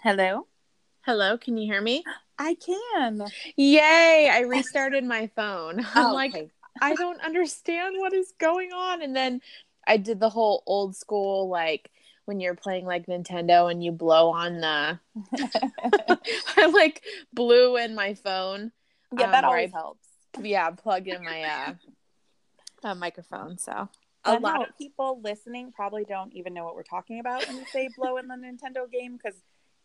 Hello. Hello, can you hear me? I can. Yay! I restarted my phone. I'm Oh, like, okay. I don't understand what is going on. And then I did the whole old school, like when you're playing like Nintendo and you blow on the. I like blew in my phone. yeah, Um, that always I- helps. Yeah, plug in my uh, uh microphone. So A lot helps. of people listening probably don't even know what we're talking about when you say blow in the Nintendo game because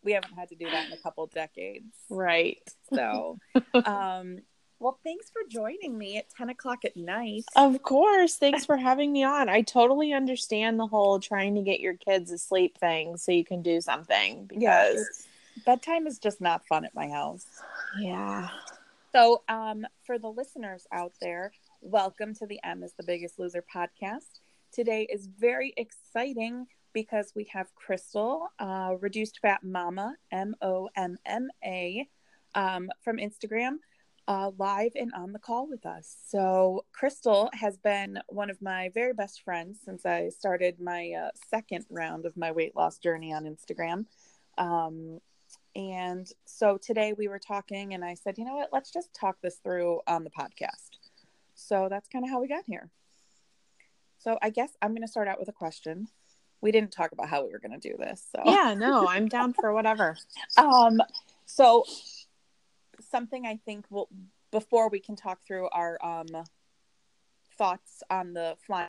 we haven't had to do that in a couple decades. right. So, um, well, thanks for joining me at 10 o'clock at night. Of course. Thanks for having me on. I totally understand the whole trying to get your kids asleep thing so you can do something because bedtime is just not fun at my house. yeah. So, um, for the listeners out there, welcome to the M is the Biggest Loser podcast. Today is very exciting because we have Crystal, uh, Reduced Fat Momma, M O M M A, um, from Instagram, uh, live and on the call with us. So, Crystal has been one of my very best friends since I started my uh, second round of my weight loss journey on Instagram. Um, and so today we were talking, and I said, you know what, let's just talk this through on the podcast. So that's kind of how we got here. So I guess I'm going to start out with a question. We didn't talk about how we were going to do this. So Yeah, no, I'm down for whatever. um, so something I think will before we can talk through our um thoughts on the fly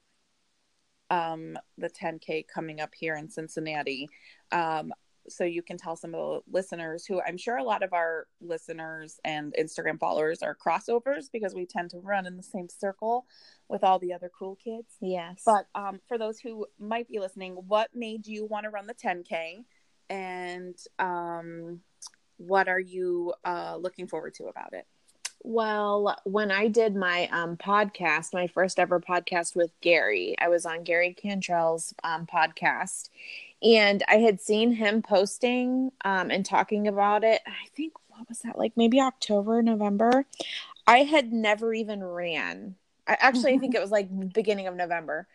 um the 10k coming up here in Cincinnati. Um so you can tell some of the listeners who I'm sure a lot of our listeners and Instagram followers are crossovers because we tend to run in the same circle with all the other cool kids. Yes. But um, for those who might be listening, what made you want to run the 10K? And um, what are you uh, looking forward to about it? well, when I did my um, podcast, my first ever podcast with Gary, I was on Gary Cantrell's um, podcast, and I had seen him posting um, and talking about it. I think what was that like? Maybe October, November. I had never even ran. I actually I think it was like beginning of November.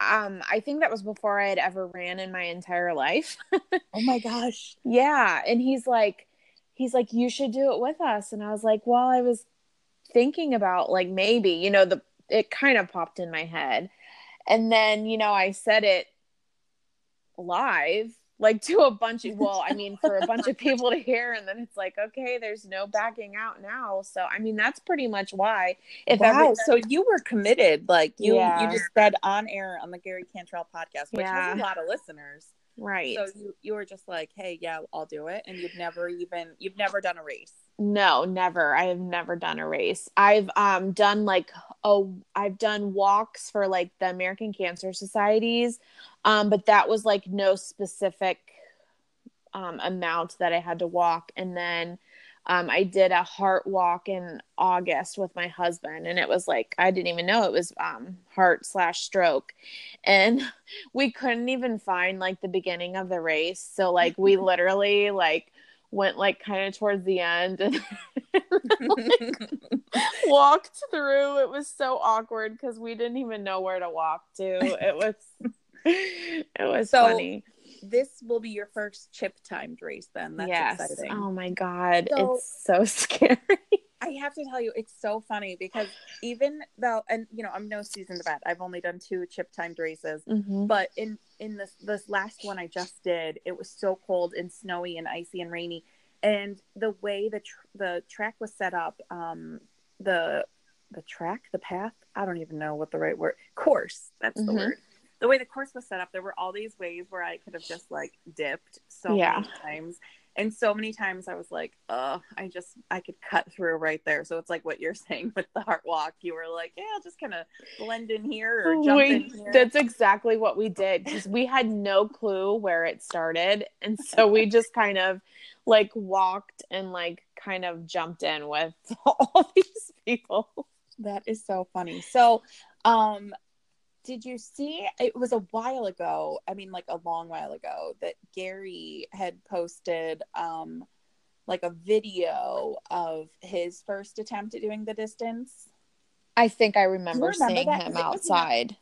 Um, I think that was before I had ever ran in my entire life. Oh my gosh. Yeah. And he's like, he's like, you should do it with us. And I was like, well, I was thinking about like maybe, you know, the it kind of popped in my head. And then, you know, I said it live, like to a bunch of well, I mean, for a bunch of people to hear, and then it's like, okay, there's no backing out now. So I mean, that's pretty much why. If wow. every so you were committed. Like you, Yeah. you just said on air on the Gary Cantrell podcast, which has a lot of listeners. Right. So you, you were just like, hey, yeah, I'll do it. And you've never even, you've never done a race. No, never. I have never done a race. I've um done like oh I've done walks for like the American Cancer Societies. Um but that was like no specific um amount that I had to walk and then um I did a heart walk in August with my husband and it was like I didn't even know it was um heart slash stroke and we couldn't even find like the beginning of the race so like we literally like went like kind of towards the end and walked through. It was so awkward because we didn't even know where to walk to. It was it was So, funny. This will be your first chip timed race then. That's yes. exciting. Oh my god. So- it's so scary. I have to tell you, it's so funny because even though, and you know, I'm no seasoned vet. I've only done two chip timed races, Mhm. but in in this this last one I just did, it was so cold and snowy and icy and rainy, and the way the tr- the track was set up, um, the the track, the path, I don't even know what the right word course. That's the Mhm. word. The way the course was set up, there were all these ways where I could have just like dipped so Yeah. many times. And so many times I was like, oh, I just, I could cut through right there. So it's like what you're saying with the heart walk. You were like, yeah, I'll just kind of blend in here or jump We- in here. that's exactly what we did because we had no clue where it started. And so we just kind of like walked and like kind of jumped in with all these people. That is so funny. So, um, did you see it was a while ago i mean like a long while ago that gary had posted um like a video of his first attempt at doing the distance I think I remember, remember seeing that? him Because it was not- outside.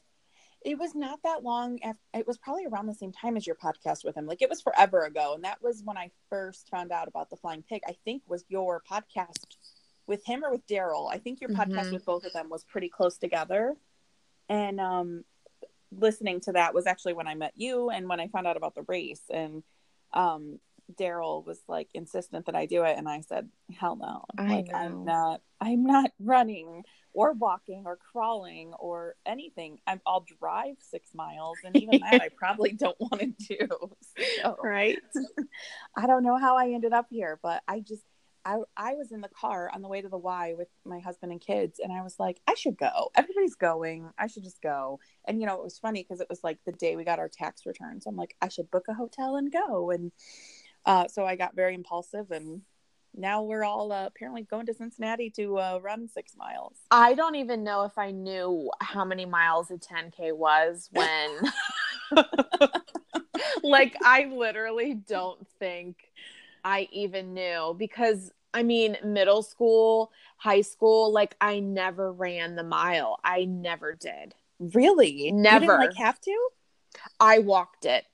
it was not that long after, it was probably around the same time as your podcast with him like it was forever ago and that was when i first found out about the flying pig i think was your podcast with him or with daryl i think your podcast Mhm. with both of them was pretty close together and um listening to that was actually when i met you and when i found out about the race and um daryl was like insistent that i do it and i said hell no I like know. i'm not i'm not running or walking or crawling or anything. I'm, I'll drive six miles, and even that I probably don't want to do. So, Right. I don't know how I ended up here, but I just I I was in the car on the way to the Y with my husband and kids, and I was like, I should go. Everybody's going. I should just go. And you know, it was funny because it was like the day we got our tax returns. I'm like, I should book a hotel and go. And uh, so I got very impulsive and. Now we're all uh, apparently going to Cincinnati to uh, run six miles. I don't even know if I knew how many miles a 10K was when. like, I literally don't think I even knew because I mean, middle school, high school, like, I never ran the mile. I never did. Really? You Never. didn't like have to? I walked it.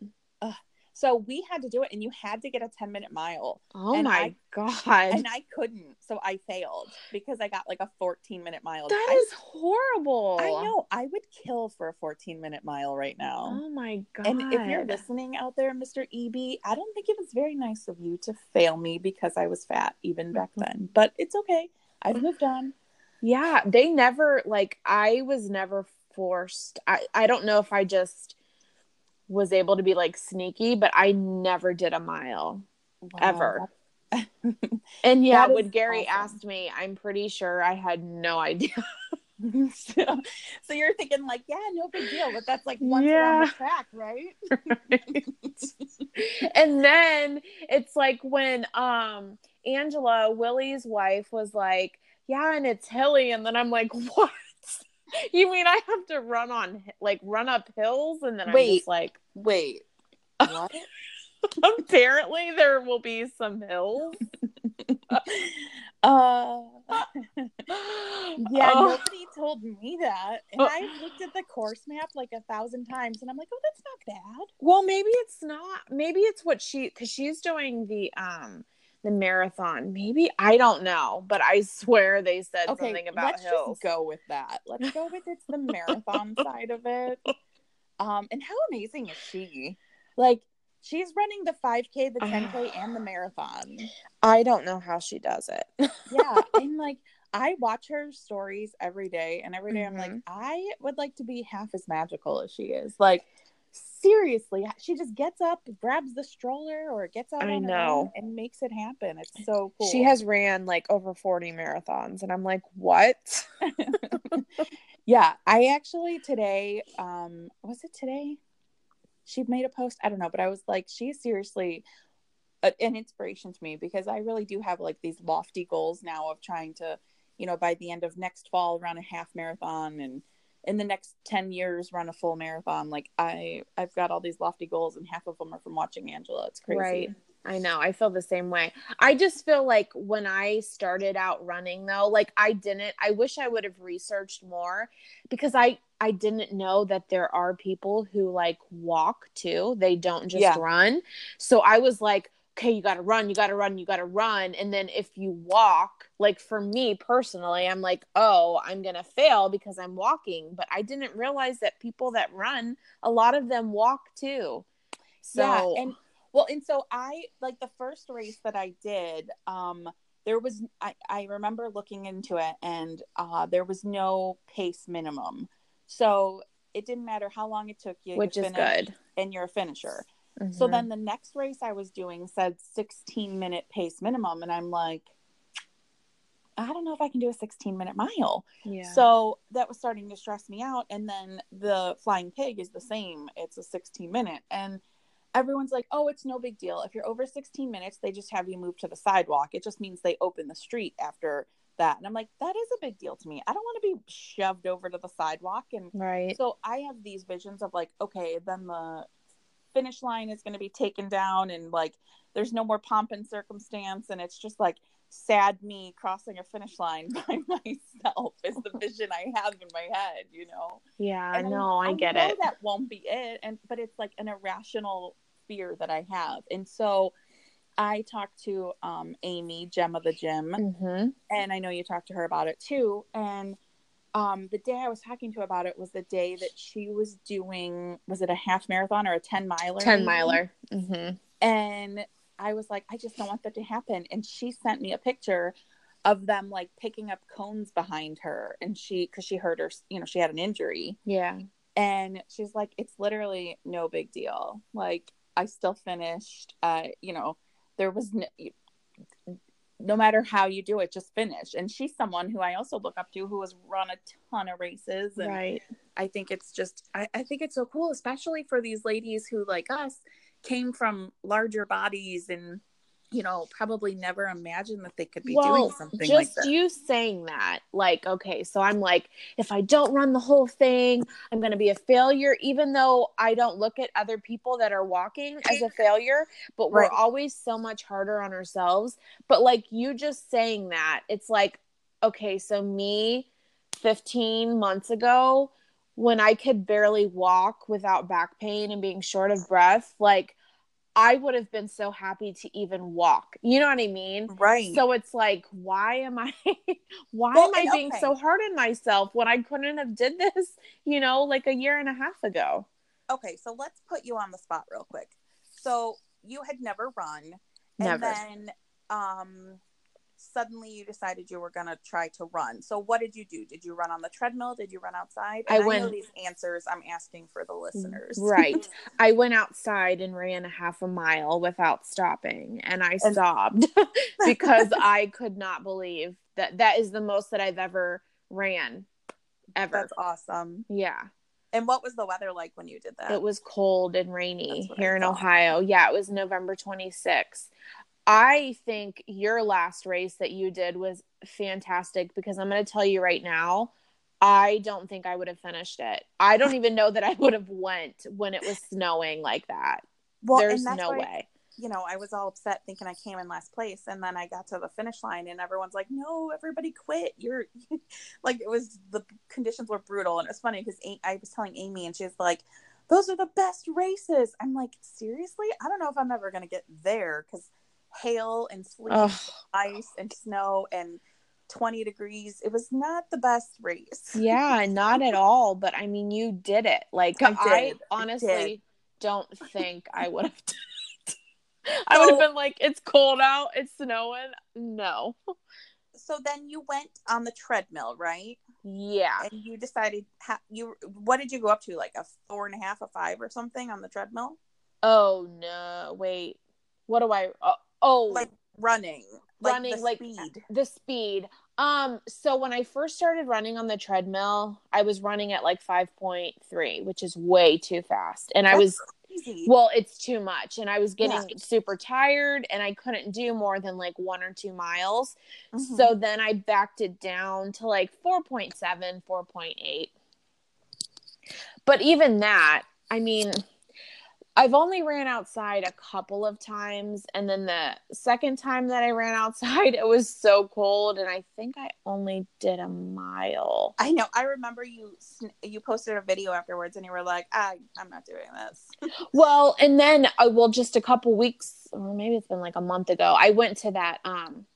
So we had to do it and you had to get a 10 minute mile. Oh And my I- God. And I couldn't. So I failed because I got like a 14 minute mile. that I, is horrible. I know. I would kill for a 14 minute mile right now. Oh my God. And if you're listening out there, Mr. EB, I don't think it was very nice of you to fail me because I was fat even back mm-hmm. then. But it's okay. I've mm-hmm. moved on. Yeah, they never like I was never forced. I I don't know if I just was able to be like sneaky, but I never did a mile ever. And yeah, when Gary awesome. asked me, I'm pretty sure I had no idea. so, so you're thinking like, yeah, no big deal, but that's like once around the track, right? and then it's like when um Angela, Willie's wife, was like, Yeah, and it's hilly, and then I'm like, What? You mean I have to run on like run up hills and then I'm just like Wait, what? apparently there will be some hills. uh, yeah, Oh. nobody told me that, and Oh. I've looked at the course map like a thousand times, and I'm like, oh, that's not bad. Well, maybe it's not. Maybe it's what she because she's doing the um the marathon. Maybe I don't know, but I swear they said Okay, something about hills. let's hills. just go with that. Let's go with it's the marathon side of it. Um, and how amazing is she? Like, she's running the 5K, the 10K, and the marathon. I don't know how she does it. yeah and like i watch her stories every day and every day i'm like Mhm. i would like to be half as magical as she is like seriously she just gets up grabs the stroller or gets out I on know. and makes it happen it's so cool She has ran like over 40 marathons and I'm like, "What?" yeah i actually today um was it today? She made a post i don't know but i was like she's seriously an inspiration to me because i really do have like these lofty goals now of trying to you know by the end of next fall run a half marathon and in the next 10 years run a full marathon. Like i i've got all these lofty goals and half of them are from watching angela. It's crazy. Right. I know. I feel the same way. I just feel like when I started out running though, like I didn't I wish I would have researched more because I I didn't know that there are people who like walk too. They don't just Yeah. run. So I was like, okay, you got to run, you got to run, you got to run. And then if you walk, like for me personally, I'm like, "Oh, I'm going to fail because I'm walking." But I didn't realize that people that run, a lot of them walk too. So yeah and well and so i like the first race that i did um there was i i remember looking into it and uh there was no pace minimum so it didn't matter how long it took you which you is good. and you're a finisher so Mhm. then the next race i was doing said 16 minute pace minimum and i'm like i don't know if i can do a 16 minute mile yeah. so that was starting to stress me out. And then the flying pig is the same. It's a 16 minute. And everyone's like, oh, it's no big deal. If you're over 16 minutes, they just have you move to the sidewalk. It just means they open the street after that. And I'm like, that is a big deal to me. I don't want to be shoved over to the sidewalk. And right. so I have these visions of like, okay, then the finish line is going to be taken down and like there's no more pomp and circumstance. And it's just like sad me crossing a finish line by myself vision I have in my head, you know. Yeah, And no, I, get know it. That won't be it, and but it's like an irrational fear that I have, and so I talked to um, Amy Gem of the Gym, hmm and I know you talked to her about it too. And um, the day I was talking to her about it was the day that she was doing was it a half marathon or a ten miler? 10 maybe? miler. hmm and I was like, I just don't want that to happen. And she sent me a picture of them like picking up cones behind her, and she because she hurt her, you know, she had an injury, Yeah. and she's like, it's literally no big deal. Like I still finished. Uh, you know, there was no, no matter how you do it, just finish. And she's someone who I also look up to who has run a ton of races, and Right. I think it's just I, I think it's so cool, especially for these ladies who like us came from larger bodies and you know probably never imagined that they could be doing something just like that. Just you saying that, like, okay, so I'm like, if I don't run the whole thing, I'm going to be a failure, even though I don't look at other people that are walking as a failure, but we're always so much harder on ourselves. But like you just saying that, it's like, okay, so me 15 months ago, when I could barely walk without back pain and being short of breath, like, I would have been so happy to even walk. You know what I mean? right. So it's like, why am I why Well, am I and being okay. so hard on myself when I couldn't have did this, you know, like a year and a half ago? okay, so let's put you on the spot real quick. So you had never run, and Never. then um suddenly you decided you were going to try to run. So what did you do? Did you run on the treadmill? Did you run outside? I And I, know went- these answers I'm asking for the listeners. Right. I went outside and ran a half a mile without stopping and I And- sobbed because I could not believe that that is the most that I've ever ran ever. That's awesome. yeah. And what was the weather like when you did that? It was cold and rainy That's what I here in. Ohio. Yeah, it was November 26th. I think your last race that you did was fantastic because I'm going to tell you right now, I don't think I would have finished it. I don't even know that I would have went when it was snowing like that. well, There's no why, way. You know, I was all upset thinking I came in last place, and then I got to the finish line, and everyone's like, "No, everybody quit." You're like, it was the conditions were brutal, and it's funny because I was telling Amy, and she's like, "Those are the best races." I'm like, seriously? I don't know if I'm ever gonna get there because hail and sleet, Ugh. ice and snow, and 20 degrees. It was not the best race. Yeah, not at all. But I mean, you did it. Like, I I, honestly don't think I would have done it. I would have been like, it's cold out, it's snowing. No. So then you went on the treadmill, right? Yeah. and you decided ha- you what did you go up to like a four and a half a five or something on the treadmill Oh no! Wait, what do I? Oh, oh like running like running, the like speed the speed. Um, so when I first started running on the treadmill, I was running at like five point three, which is way too fast, and I was crazy well, it's too much, and I was getting Yeah. super tired, and I couldn't do more than like one or two miles. Mhm. So then I backed it down to like 4.7, 4.8. But even that, I mean, I've only ran outside a couple of times. And then the second time that I ran outside, it was so cold. And I think I only did a mile. i know i remember you you posted a video afterwards and you were like I, i'm not doing this Well, and then, uh, well, just a couple weeks, or maybe it's been like a month ago, I went to that, um,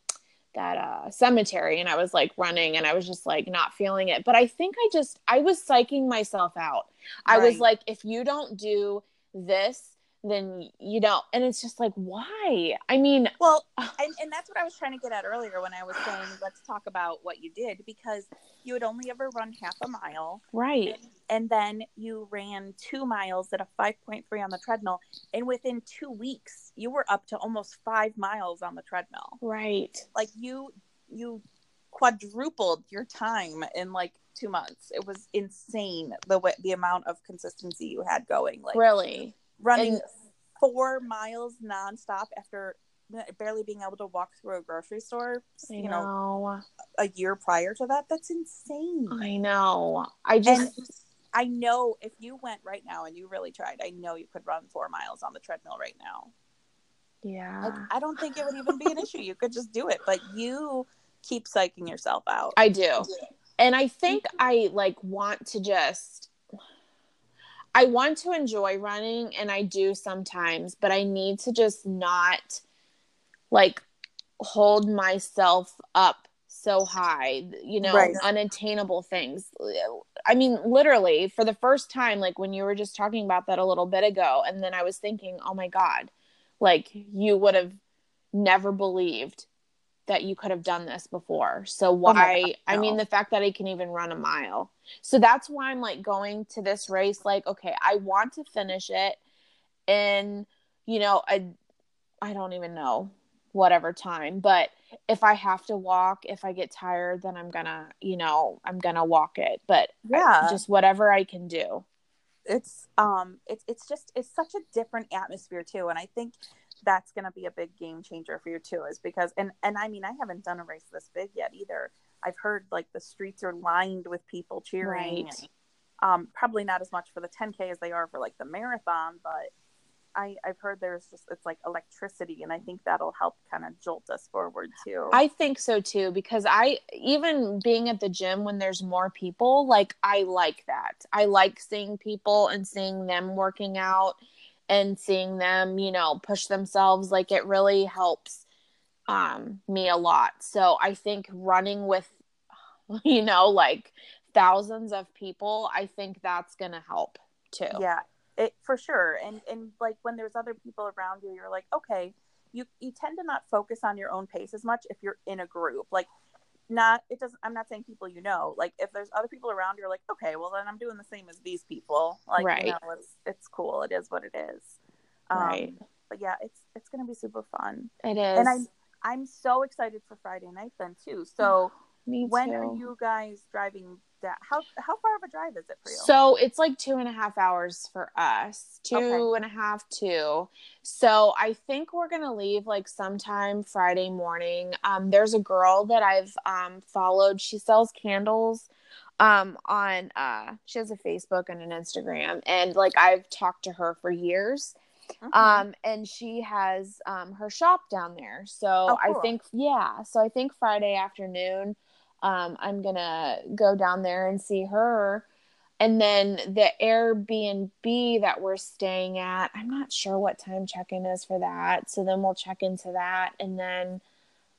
that uh cemetery and I was like running and I was just like not feeling it. But I think I just I was psyching myself out. I was like, if you don't do this, then you don't. And it's just like, why? I mean, well and, and that's what i was trying to get at earlier when i was saying let's talk about what you did because you had only ever run half a mile right. and then you ran two miles at a 5.3 on the treadmill and within two weeks you were up to almost five miles on the treadmill Right. like you you quadrupled your time in like two months it was insane the way the amount of consistency you had going like Really. running And- four miles nonstop after barely being able to walk through a grocery store you know know. a year prior to that that's insane I know. I just and I know if you went right now and you really tried, I know you could run four miles on the treadmill right now. Yeah. I, I don't think it would even be an issue. You could just do it, but you keep psyching yourself out. I do. And I think mm-hmm. I like want to just I want to enjoy running and I do sometimes, but I need to just not like hold myself up so high, you know, Right. unattainable things. I mean, literally, for the first time, like when you were just talking about that a little bit ago, and then I was thinking, oh my God, like you would have never believed that you could have done this before. So Oh why? I mean, the fact that I can even run a mile. So that's why I'm like going to this race, like, okay, I want to finish it in, you know, I, I don't even know whatever time, but if I have to walk, if I get tired, then I'm gonna, you know, I'm gonna walk it. But I- Yeah. just whatever I can do. it's um it's it's just it's such a different atmosphere too and i think that's going to be a big game changer for you too is because and and i mean i haven't done a race this big yet either i've heard like the streets are lined with people cheering Right. and, um probably not as much for the 10k as they are for like the marathon but I, I've heard there's just it's like electricity, and I think that'll help kind of jolt us forward too. I think so too because I even being at the gym when there's more people, like I like that. I like seeing people and seeing them working out and seeing them, you know, push themselves like it really helps um me a lot. So I think running with you know, like thousands of people, I think that's going to help too. yeah it for sure and and like when there's other people around you you're like okay you you tend to not focus on your own pace as much if you're in a group like not it doesn't i'm not saying people you know like if there's other people around you're like okay well then i'm doing the same as these people like Right. you know it's it's cool it is what it is um, Right. but yeah it's it's gonna be super fun It is. and i'm i'm so excited for friday night then too so me when too. are you guys driving down how how far of a drive is it for you So it's like two and a half hours for us, two Okay. and a half, two. So I think we're gonna leave like sometime Friday morning. Um, there's a girl that I've um followed. She sells candles um on uh she has a Facebook and an Instagram and like I've talked to her for years Mhm. um and she has um her shop down there so Oh, i think yeah so i think friday afternoon um i'm gonna go down there and see her. And then the airbnb that we're staying at i'm not sure what time check-in is for that so then we'll check into that. And then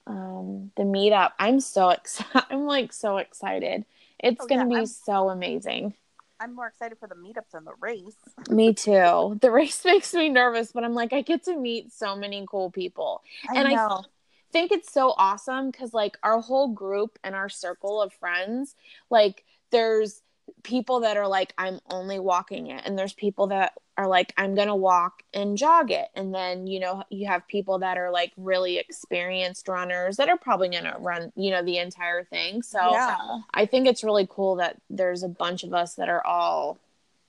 um the meetup i'm so excited i'm like so excited. It's Oh, gonna yeah, be I'm- so amazing. I'm more excited for the meetup than the race. Me too. The race makes me nervous but i'm like i get to meet so many cool people. I And I- know. Think it's so awesome because like our whole group and our circle of friends like there's people that are like i'm only walking it and there's people that are like i'm gonna walk and jog it and then you know you have people that are like really experienced runners that are probably gonna run you know the entire thing so yeah. i think it's really cool that there's a bunch of us that are all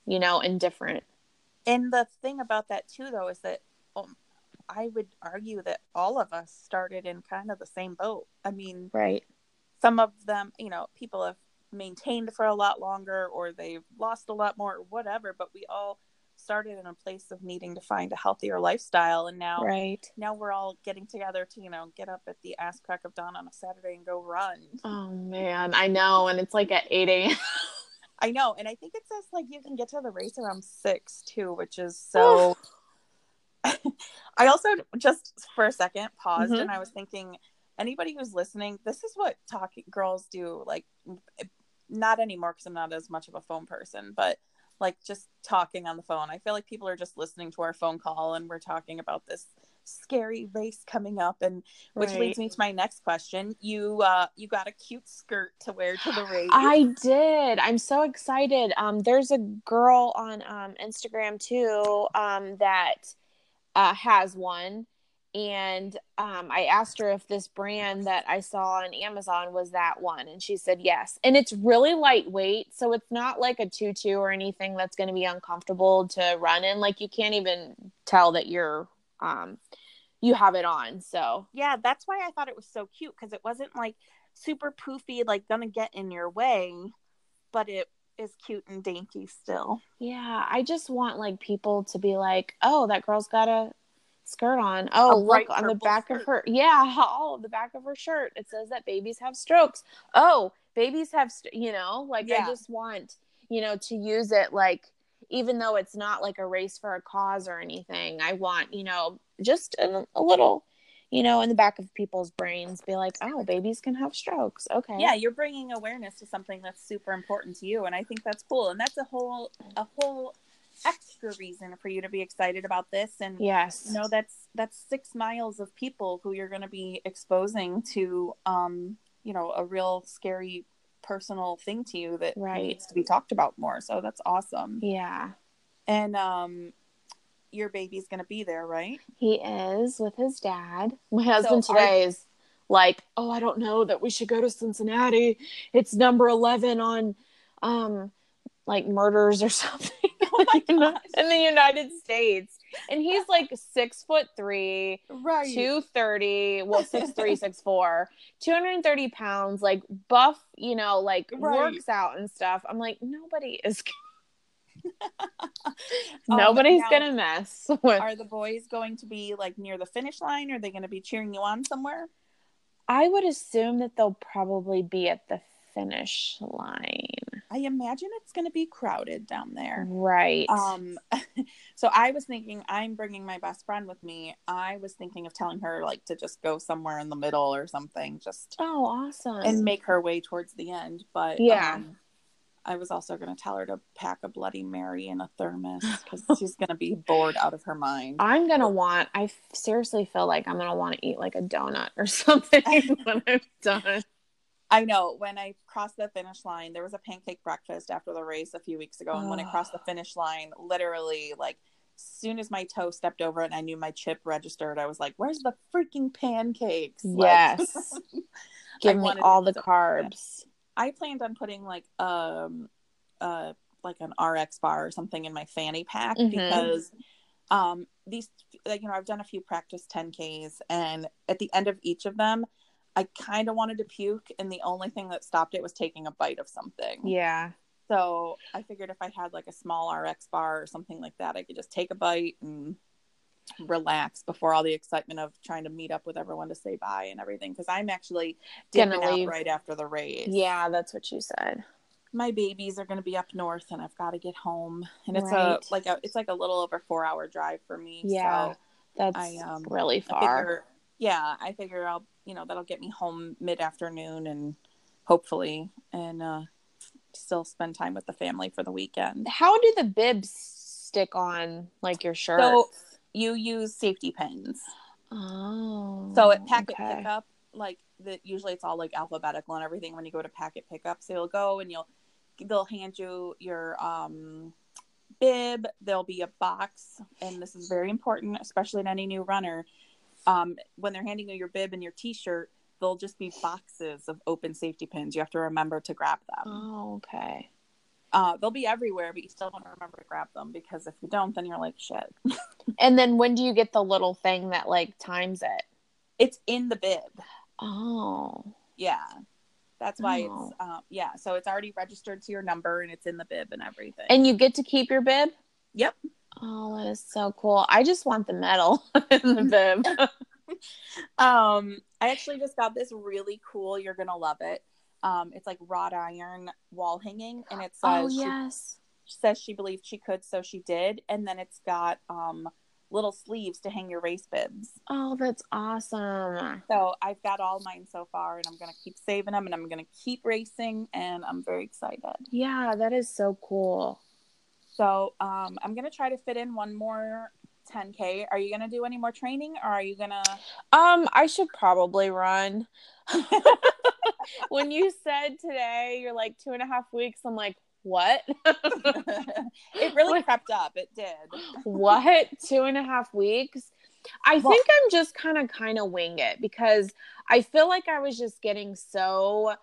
you know indifferent And the thing about that too, though, is that um, I would argue that all of us started in kind of the same boat. I mean, right some of them, you know, people have maintained for a lot longer or they've lost a lot more or whatever, but we all started in a place of needing to find a healthier lifestyle. And now, right now we're all getting together to, you know, get up at the ass crack of dawn on a Saturday and go run. oh man i know and it's like at 8 a.m I know. And I think it says like you can get to the race around six too, which is so. I also just for a second paused Mhm. and I was thinking, anybody who's listening, this is what talking girls do. Like, not anymore because I'm not as much of a phone person, but like just talking on the phone. I feel like people are just listening to our phone call and we're talking about this scary race coming up and which Right. leads me to my next question you uh you got a cute skirt to wear to the race I did. I'm so excited. Um, there's a girl on um, Instagram too um, that uh, has one, and um, I asked her if this brand that I saw on Amazon was that one, and she said yes. And it's really lightweight, so it's not like a tutu or anything that's going to be uncomfortable to run in. Like you can't even tell that you're um, you have it on. So yeah that's why i thought it was so cute because it wasn't like super poofy like gonna get in your way but it is cute and dainty still Yeah, I just want like people to be like, "Oh, that girl's got a skirt on. Oh, look on the back of her. Yeah, all oh, the back of her shirt. It says that babies have strokes. Oh, babies have, st- you know, like I just want, you know, to use it like, even though it's not like a race for a cause or anything, I want, you know, just a, a little, you know, in the back of people's brains, be like, oh, babies can have strokes. Okay. yeah you're bringing awareness to something that's super important to you and i think that's cool and that's a whole a whole extra reason for you to be excited about this and Yes. you know that's that's six miles of people who you're going to be exposing to um you know a real scary personal thing to you that Right. needs to be talked about more so that's awesome Yeah. and um your baby's going to be there right He is with his dad. My husband are- today is like, "Oh, I don't know that we should go to Cincinnati. It's number 11 on um like murders or something Oh in the- gosh. in the United States." And he's like 6 foot 3, right 230, well 6'3, 6'4, 230 pounds, like buff, you know, like Right. works out and stuff. I'm like, nobody is Um, nobody's now- gonna mess with are the boys going to be like near the finish line? Are they going to be cheering you on somewhere? I would assume that they'll probably be at the finish line. I imagine it's going to be crowded down there. Right. Um, so I was thinking I'm bringing my best friend with me. I was thinking of telling her like to just go somewhere in the middle or something, just oh, awesome. and make her way towards the end. But Yeah. um, I was also going to tell her to pack a Bloody Mary in a thermos because she's going to be bored out of her mind. I'm going to want, I seriously feel like I'm going to want to eat like a donut or something when I'm done. I know when I crossed the finish line, there was a pancake breakfast after the race a few weeks ago. And when I crossed the finish line, literally, like, soon as my toe stepped over it and I knew my chip registered, I was like, where's the freaking pancakes? Like- Yes. Give me all the carbs. I planned on putting like um uh like an RX bar or something in my fanny pack Mhm. because um these like you know I've done a few practice 10Ks and at the end of each of them I kind of wanted to puke and the only thing that stopped it was taking a bite of something. Yeah. So I figured if I had like a small RX bar or something like that I could just take a bite and relax before all the excitement of trying to meet up with everyone to say bye and everything because I'm actually dipping out right after the race Yeah, that's what you said. my babies are going to be up north and I've got to get home and it's Right. a like a it's like a little over 4 hour drive for me Yeah. so That's I, um, really I far. figure yeah I figure I'll you know that'll get me home mid afternoon and hopefully and uh still spend time with the family for the weekend How do the bibs stick on like your shirt? so you use safety pins oh. so at packet okay. pickup like the usually it's all like alphabetical and everything when you go to packet pickup so you'll go and you'll they'll hand you your um bib there'll be a box and this is very important especially in any new runner um when they're handing you your bib and your t-shirt they'll just be boxes of open safety pins you have to remember to grab them Oh, okay. Uh they'll be everywhere but you still want to remember to grab them because if you don't then you're like shit And then when do you get the little thing that like times it? it's in the bib Oh. Yeah. That's why Oh. it's um yeah, so it's already registered to your number and it's in the bib and everything. And you get to keep your bib? yep. Oh, that is so cool. I just want the medal in the bib. Um I actually just got this really cool, you're going to love it. Um it's like wrought iron wall hanging and it says oh, she, yes. she says she believed she could so she did and then it's got um little sleeves to hang your race bibs. Oh, that's awesome. So I've got all mine so far and I'm going to keep saving them and I'm going to keep racing and I'm very excited. Yeah, that is so cool. So um, I'm gonna try to fit in one more 10k. Are you gonna do any more training, or are you gonna? Um, I should probably run. when you said today you're like two and a half weeks, I'm like, what? it really crept up. It did. what? Two and a half weeks? I Well- think I'm just kind of kind of wing it because I feel like I was just getting so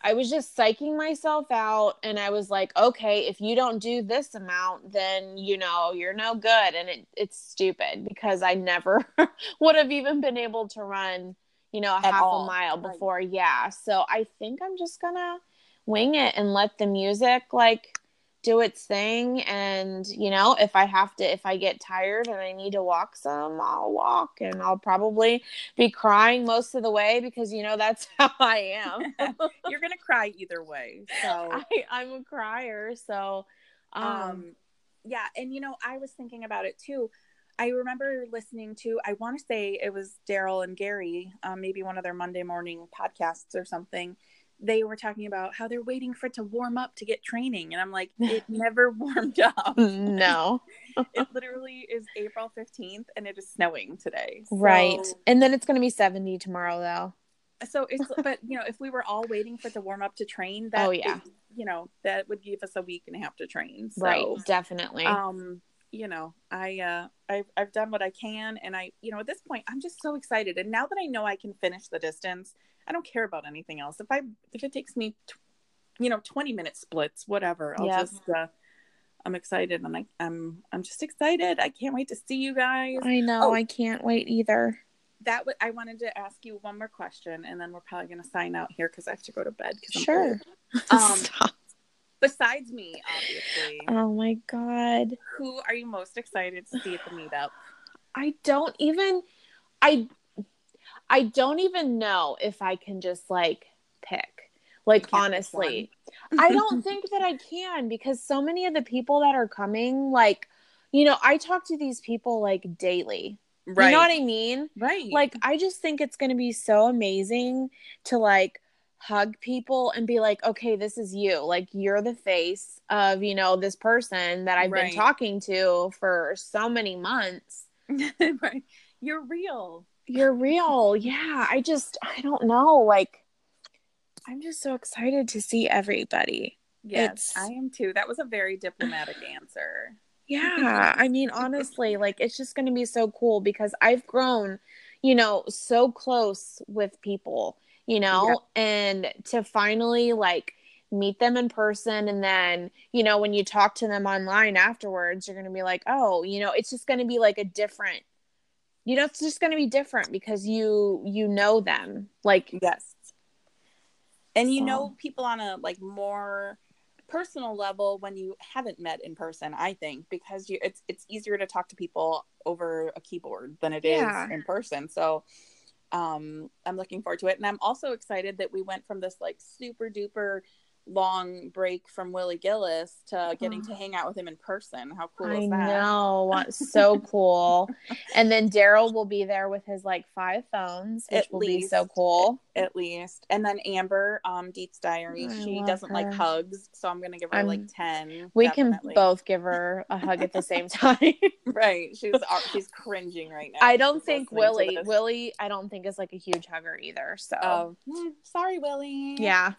I was just psyching myself out and I was like, okay, if you don't do this amount, then you know, you're no good. And it, it's stupid because I never would have even been able to run, you know, a half all. a mile Right. before. Yeah. So I think I'm just gonna wing it and let the music like do its thing and you know if i have to if i get tired and i need to walk some i'll walk and i'll probably be crying most of the way because you know that's how i am you're gonna cry either way so I, i'm a crier so um, um yeah and you know i was thinking about it too i remember listening to i want to say it was daryl and gary um, maybe one of their monday morning podcasts or something. They were talking about how they're waiting for it to warm up to get training and i'm like it never warmed up. No. It literally is april 15th and it is snowing today so, right and then it's going to be 70 tomorrow though. So it's but you know if we were all waiting for it to warm up to train that oh yeah. is, you know that would give us a week and a half to train so, right. Definitely. Um you know i uh I've, I've done what i can and i you know at this point i'm just so excited and now that i know i can finish the distance I don't care about anything else. If I if it takes me, you know, twenty minute splits, whatever. I'll yeah. just. Uh, I'm excited, and I, I'm I'm just excited. I can't wait to see you guys. I know. Oh, I can't wait either. That w- I wanted to ask you one more question, and then we're probably going to sign out here because I have to go to bed. Sure. Um, Stop. Besides me, obviously. Oh my god. Who are you most excited to see at the meetup? I don't even. I I don't even know if I can just like pick. Like honestly, I don't think that I can because so many of the people that are coming, like, you know, I talk to these people like daily. Right. You know what I mean? Right. Like, I just think it's going to be so amazing to like hug people and be like, okay, this is you. Like, you're the face of, you know, this person that I've right. been talking to for so many months. right. You're real you're real. Yeah. I just, I don't know. Like, I'm just so excited to see everybody. Yes, it's... I am too. That was a very diplomatic answer. Yeah. I mean, honestly, like, it's just going to be so cool because I've grown, you know, so close with people, you know, yeah. and to finally, like, meet them in person and then you know when you talk to them online afterwards you're going to be like oh you know it's just going to be like a different you know it's just going to be different because you you know them like yes and you so. know people on a like more personal level when you haven't met in person i think because you it's it's easier to talk to people over a keyboard than it yeah. is in person so um i'm looking forward to it. And i'm also excited that we went from this like super duper long break from Willie Gillis to getting to hang out with him in person. How cool is that? I know. so cool. And then Daryl will be there with his like five phones, which at will least, be so cool. At least. And then Amber, um, Deet's Diary, I she doesn't her. like hugs. So I'm gonna give her like 10. We definitely. can both give her a hug at the same time. right. She's she's cringing right now. I don't think Willie Willie I don't think is like a huge hugger either. So oh, sorry, Willie. Yeah.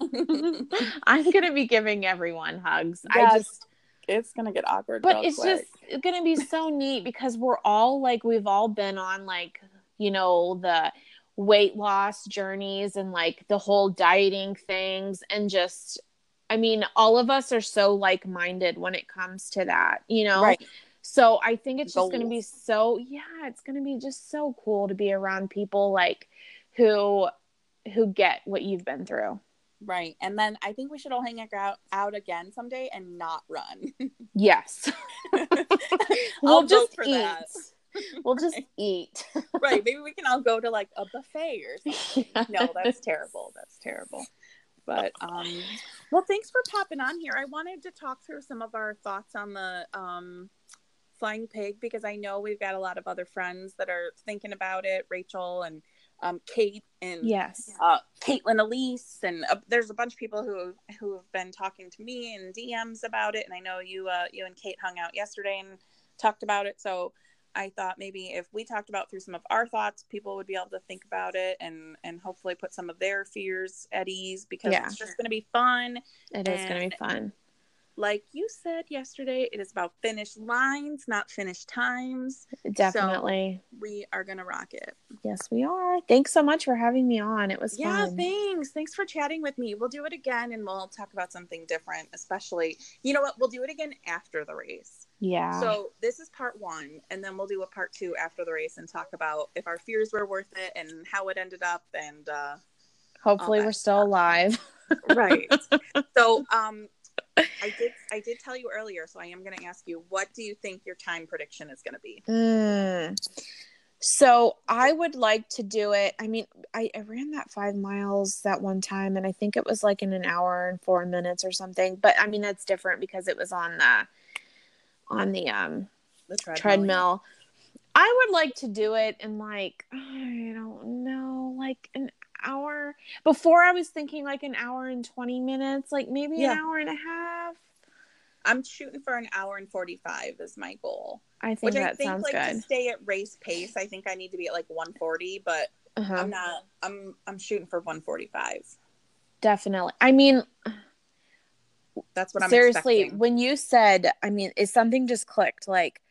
I'm gonna be giving everyone hugs. I just it's gonna get awkward. But it's quick. just gonna be so neat because we're all like we've all been on like you know the weight loss journeys and like the whole dieting things and just I mean all of us are so like minded when it comes to that, you know. Right. So I think it's Goals. just gonna be so yeah, it's gonna be just so cool to be around people like who who get what you've been through. Right. And then I think we should all hang out out again someday and not run. yes. we'll just eat. That. We'll right. just eat. right. Maybe we can all go to like a buffet or something. Yes. No, that's terrible. That's terrible. But um well thanks for popping on here. I wanted to talk through some of our thoughts on the um flying pig because I know we've got a lot of other friends that are thinking about it, Rachel and um, Kate and yes, uh, Caitlin Elise, and uh, there's a bunch of people who who have been talking to me in DMs about it, and I know you uh, you and Kate hung out yesterday and talked about it. So I thought maybe if we talked about through some of our thoughts, people would be able to think about it and and hopefully put some of their fears at ease because yeah. it's just going to be fun. It is going to be fun like you said yesterday, it is about finish lines, not finish times. Definitely. So we are going to rock it. Yes, we are. Thanks so much for having me on. It was yeah, fun. thanks. Thanks for chatting with me. We'll do it again and we'll talk about something different, especially, you know what? We'll do it again after the race. Yeah. So this is part one, and then we'll do a part two after the race and talk about if our fears were worth it and how it ended up and, uh, hopefully we're still stuff. alive right so um I did I did tell you earlier, so I am going to ask you, what do you think your time prediction is going to be? Mm. So I would like to do it. I mean, I, I ran that five miles that one time, and I think it was like in an hour and four minutes or something. But I mean, that's different because it was on the on the um The treadmill. treadmill. I would like to do it in like I don't know, like an hour. Before I was thinking like an hour and 20 minutes, like maybe Yeah. an hour and a half. I'm shooting for an hour and 45 is my goal. I think Which that I think sounds like to good. stay at race pace, I think I need to be at like 140, but Uh-huh. I'm not I'm I'm shooting for 145. Definitely. I mean, That's what I'm seriously, expecting. when you said, I mean, is something just clicked like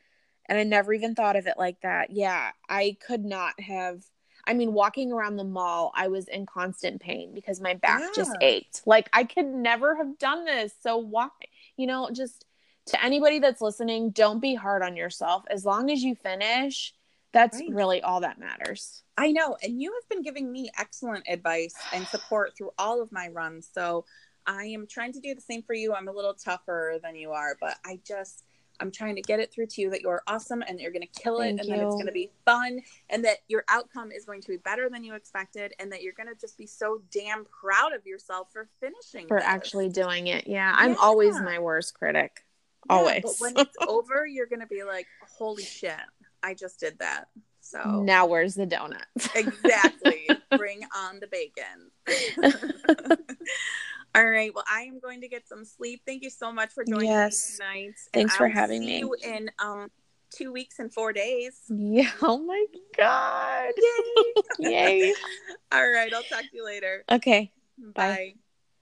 and I never even thought of it like that. Yeah, I could not have I mean, walking around the mall, I was in constant pain because my back just ached. Like I could never have done this. So why? You know, just to anybody that's listening, don't be hard on yourself. As long as you finish, that's Right. really all that matters. I know, and you have been giving me excellent advice and support through all of my runs. So I am trying to do the same for you. I'm a little tougher than you are, but I just I'm trying to get it through to you that you're awesome and that you're going to kill it Thank and that it's going to be fun and that your outcome is going to be better than you expected and that you're going to just be so damn proud of yourself for finishing For this. actually doing it. Yeah. I'm always my worst critic. Yeah, always. But when it's over, you're going to be like, "Holy shit, I just did that." So Now where's the donut? Exactly. Bring on the bacon. All right. Well, I am going to get some sleep. Thank you so much for joining Yes. me tonight. Thanks for I'll having see me. You in um two weeks and four days. yeah. Oh my god. Yay! Yay. All right. I'll talk to you later. Okay. Bye.